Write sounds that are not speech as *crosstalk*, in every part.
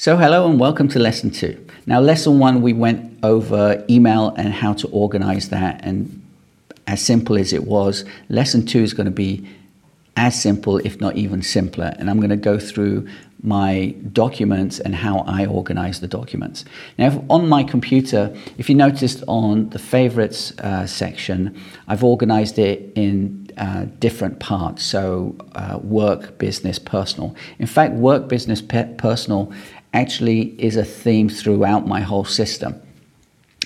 So, hello and welcome to lesson two. Now, lesson one, we went over email and how to organize that, and as simple as it was, lesson two is going to be as simple, if not even simpler. And I'm going to go through my documents and how I organize the documents. Now, on my computer, if you noticed on the favorites uh, section, I've organized it in uh, different parts. So, uh, work, business, personal. In fact, work, business, pe- personal actually is a theme throughout my whole system.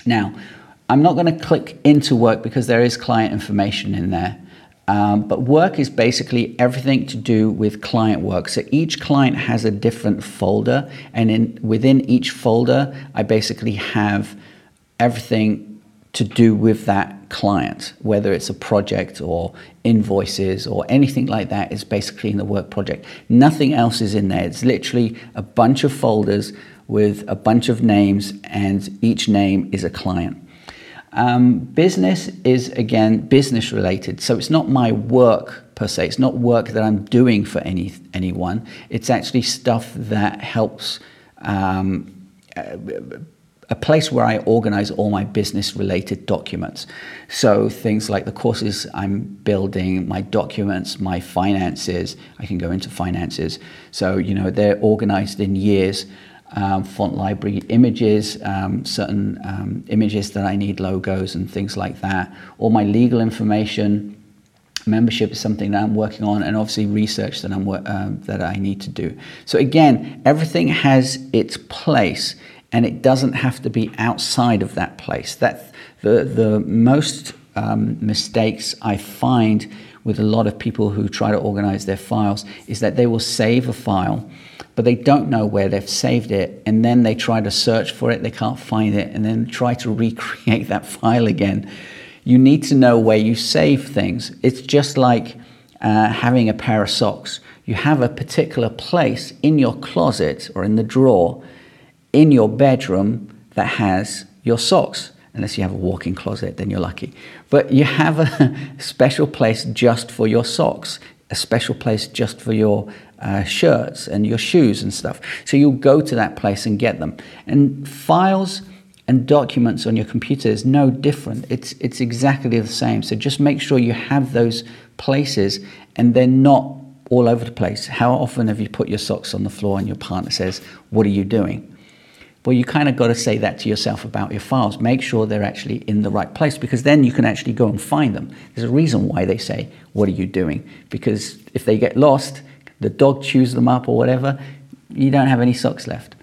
Now, I'm not going to click into work because there is client information in there. Um, but work is basically everything to do with client work. So each client has a different folder, and in within each folder, I basically have everything to do with that client, whether it's a project or invoices or anything like that, is basically in the work project. Nothing else is in there. It's literally a bunch of folders with a bunch of names, and each name is a client. Um, business is again business related, so it's not my work per se. It's not work that I'm doing for any anyone. It's actually stuff that helps. Um, a place where I organize all my business related documents. So things like the courses I'm building, my documents, my finances, I can go into finances. So, you know, they're organized in years. Um, font library images, um, certain um, images that I need, logos and things like that. All my legal information, membership is something that I'm working on, and obviously research that I'm um, that I need to do. So again, everything has its place and it doesn't have to be outside of that place. That the the most um, mistakes I find with a lot of people who try to organize their files is that they will save a file, but they don't know where they've saved it, and then they try to search for it, they can't find it, and then try to *laughs* recreate that file again. You need to know where you save things. It's just like uh, having a pair of socks. You have a particular place in your closet or in the drawer in your bedroom that has your socks. Unless you have a walk-in closet, then you're lucky. But you have a *laughs* special place just for your socks, a special place just for your uh, shirts and your shoes and stuff. So you'll go to that place and get them. And files and documents on your computer is no different. It's it's exactly the same. So just make sure you have those places and they're not all over the place. How often have you put your socks on the floor and your partner says, "What are you doing?" Well, you kind of got to say that to yourself about your files. Make sure they're actually in the right place because then you can actually go and find them. There's a reason why they say, What are you doing? Because if they get lost, the dog chews them up or whatever, you don't have any socks left.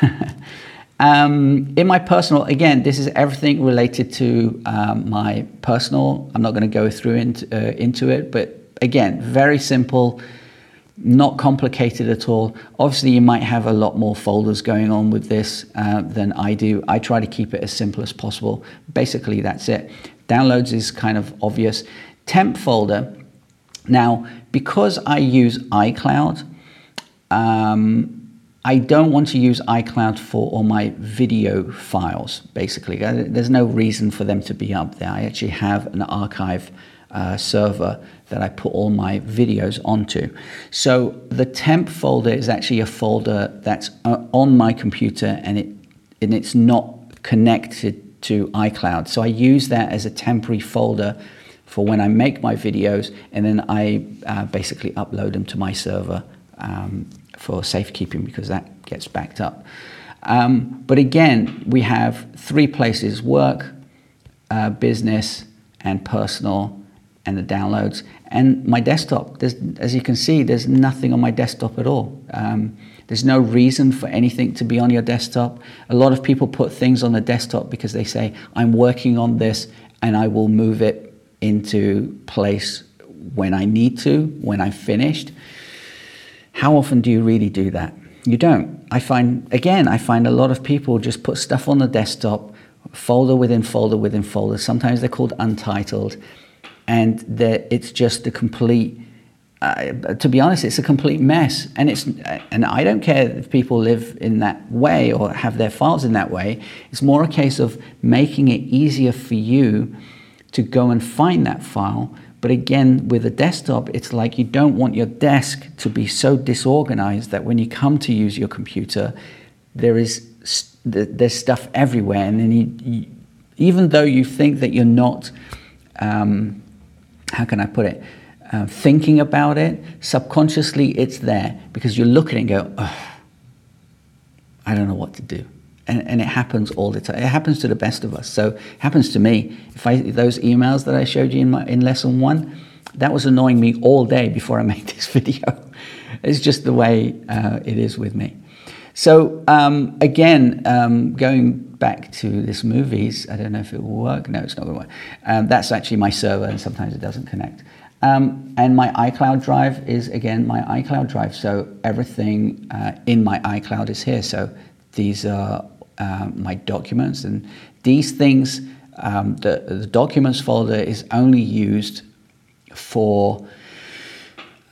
*laughs* um, in my personal, again, this is everything related to um, my personal. I'm not going to go through into, uh, into it, but again, very simple not complicated at all. Obviously, you might have a lot more folders going on with this uh, than I do. I try to keep it as simple as possible. Basically, that's it. Downloads is kind of obvious. Temp folder. Now, because I use iCloud, um, I don't want to use iCloud for all my video files, basically. Uh, there's no reason for them to be up there. I actually have an archive uh, server that I put all my videos onto. So the temp folder is actually a folder that's uh, on my computer and it and it's not connected to iCloud. So I use that as a temporary folder for when I make my videos and then I uh, basically upload them to my server um, for safekeeping because that gets backed up. Um, but again, we have three places work, uh, business, and personal and the downloads. And my desktop, There's, as you can see, there's nothing on my desktop at all. Um, there's no reason for anything to be on your desktop. A lot of people put things on the desktop because they say, I'm working on this and I will move it into place when I need to, when I'm finished. How often do you really do that? You don't. I find, again, I find a lot of people just put stuff on the desktop, folder within folder within folder. Sometimes they're called untitled and that it's just a complete uh, to be honest, it's a complete mess, and it's and I don't care if people live in that way or have their files in that way. It's more a case of making it easier for you to go and find that file. But again, with a desktop, it's like you don't want your desk to be so disorganized that when you come to use your computer, there is there's stuff everywhere, and then you, you, even though you think that you're not, um, how can I put it, uh, thinking about it, subconsciously it's there because you look at it and go, oh, I don't know what to do. And, and, it happens all the time. It happens to the best of us. So it happens to me. If I those emails that I showed you in my in lesson one, that was annoying me all day before I *laughs* made this video. it's just the way uh, it is with me. So um, again, um, going back to this movies, I don't know if it will work. No, it's not going to work. Um, that's actually my server, and sometimes it doesn't connect. Um, and my iCloud drive is again my iCloud drive. So everything uh, in my iCloud is here. So these are uh, my documents, and these things, um, the, the documents folder is only used for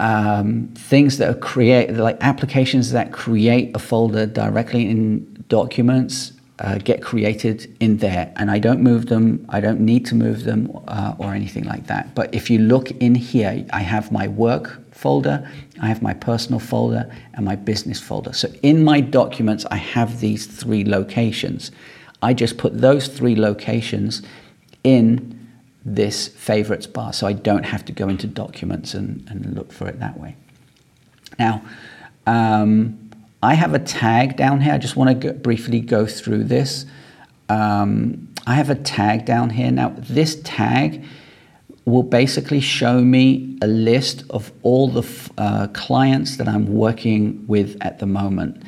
um, things that are create like applications that create a folder directly in documents uh, get created in there. And I don't move them. I don't need to move them uh, or anything like that. But if you look in here I have my work folder I have my personal folder and my business folder. So in my documents I have these three locations. I just put those three locations in this favorites bar so I don't have to go into documents and, and look for it that way. Now, um, I have a tag down here. I just want to go, briefly go through this. Um, I have a tag down here. Now, this tag will basically show me a list of all the uh, clients that I'm working with at the moment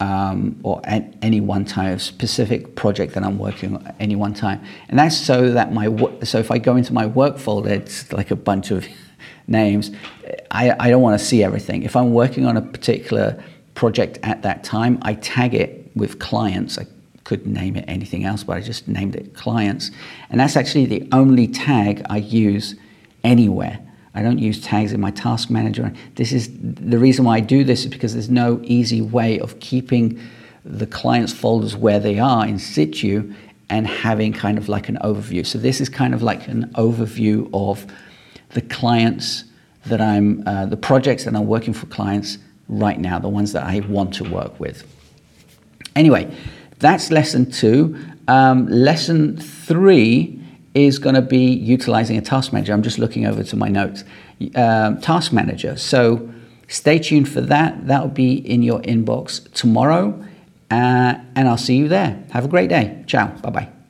um, or at any one time, a specific project that I'm working on at any one time. And that's so that my, so if I go into my work folder, it's like a bunch of *laughs* names. I, I don't want to see everything. If I'm working on a particular project at that time, I tag it with clients. I could name it anything else, but I just named it clients. And that's actually the only tag I use anywhere. I don't use tags in my task manager. This is the reason why I do this is because there's no easy way of keeping the client's folders where they are in situ and having kind of like an overview. So this is kind of like an overview of the clients that I'm, uh, the projects that I'm working for clients right now, the ones that I want to work with. Anyway, that's lesson two. Um, lesson three is going to be utilizing a task manager. I'm just looking over to my notes. Um, task manager. So stay tuned for that. That will be in your inbox tomorrow. Uh, and I'll see you there. Have a great day. Ciao. Bye bye.